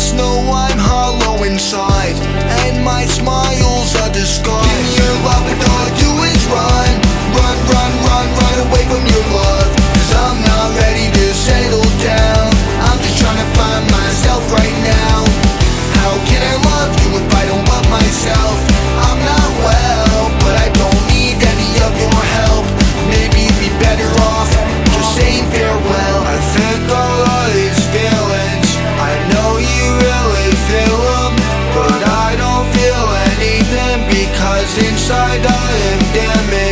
Just know I'm hollow inside And my smiles are disguise. Give you love, and all you is run Sehnstein dahin, der mich